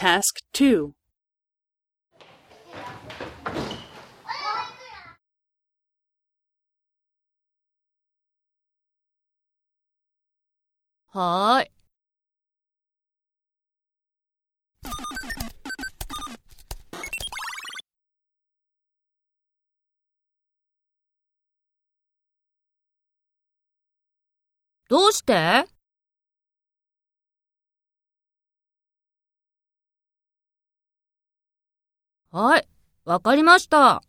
Task 2. はーい。どうしてはい、わかりました。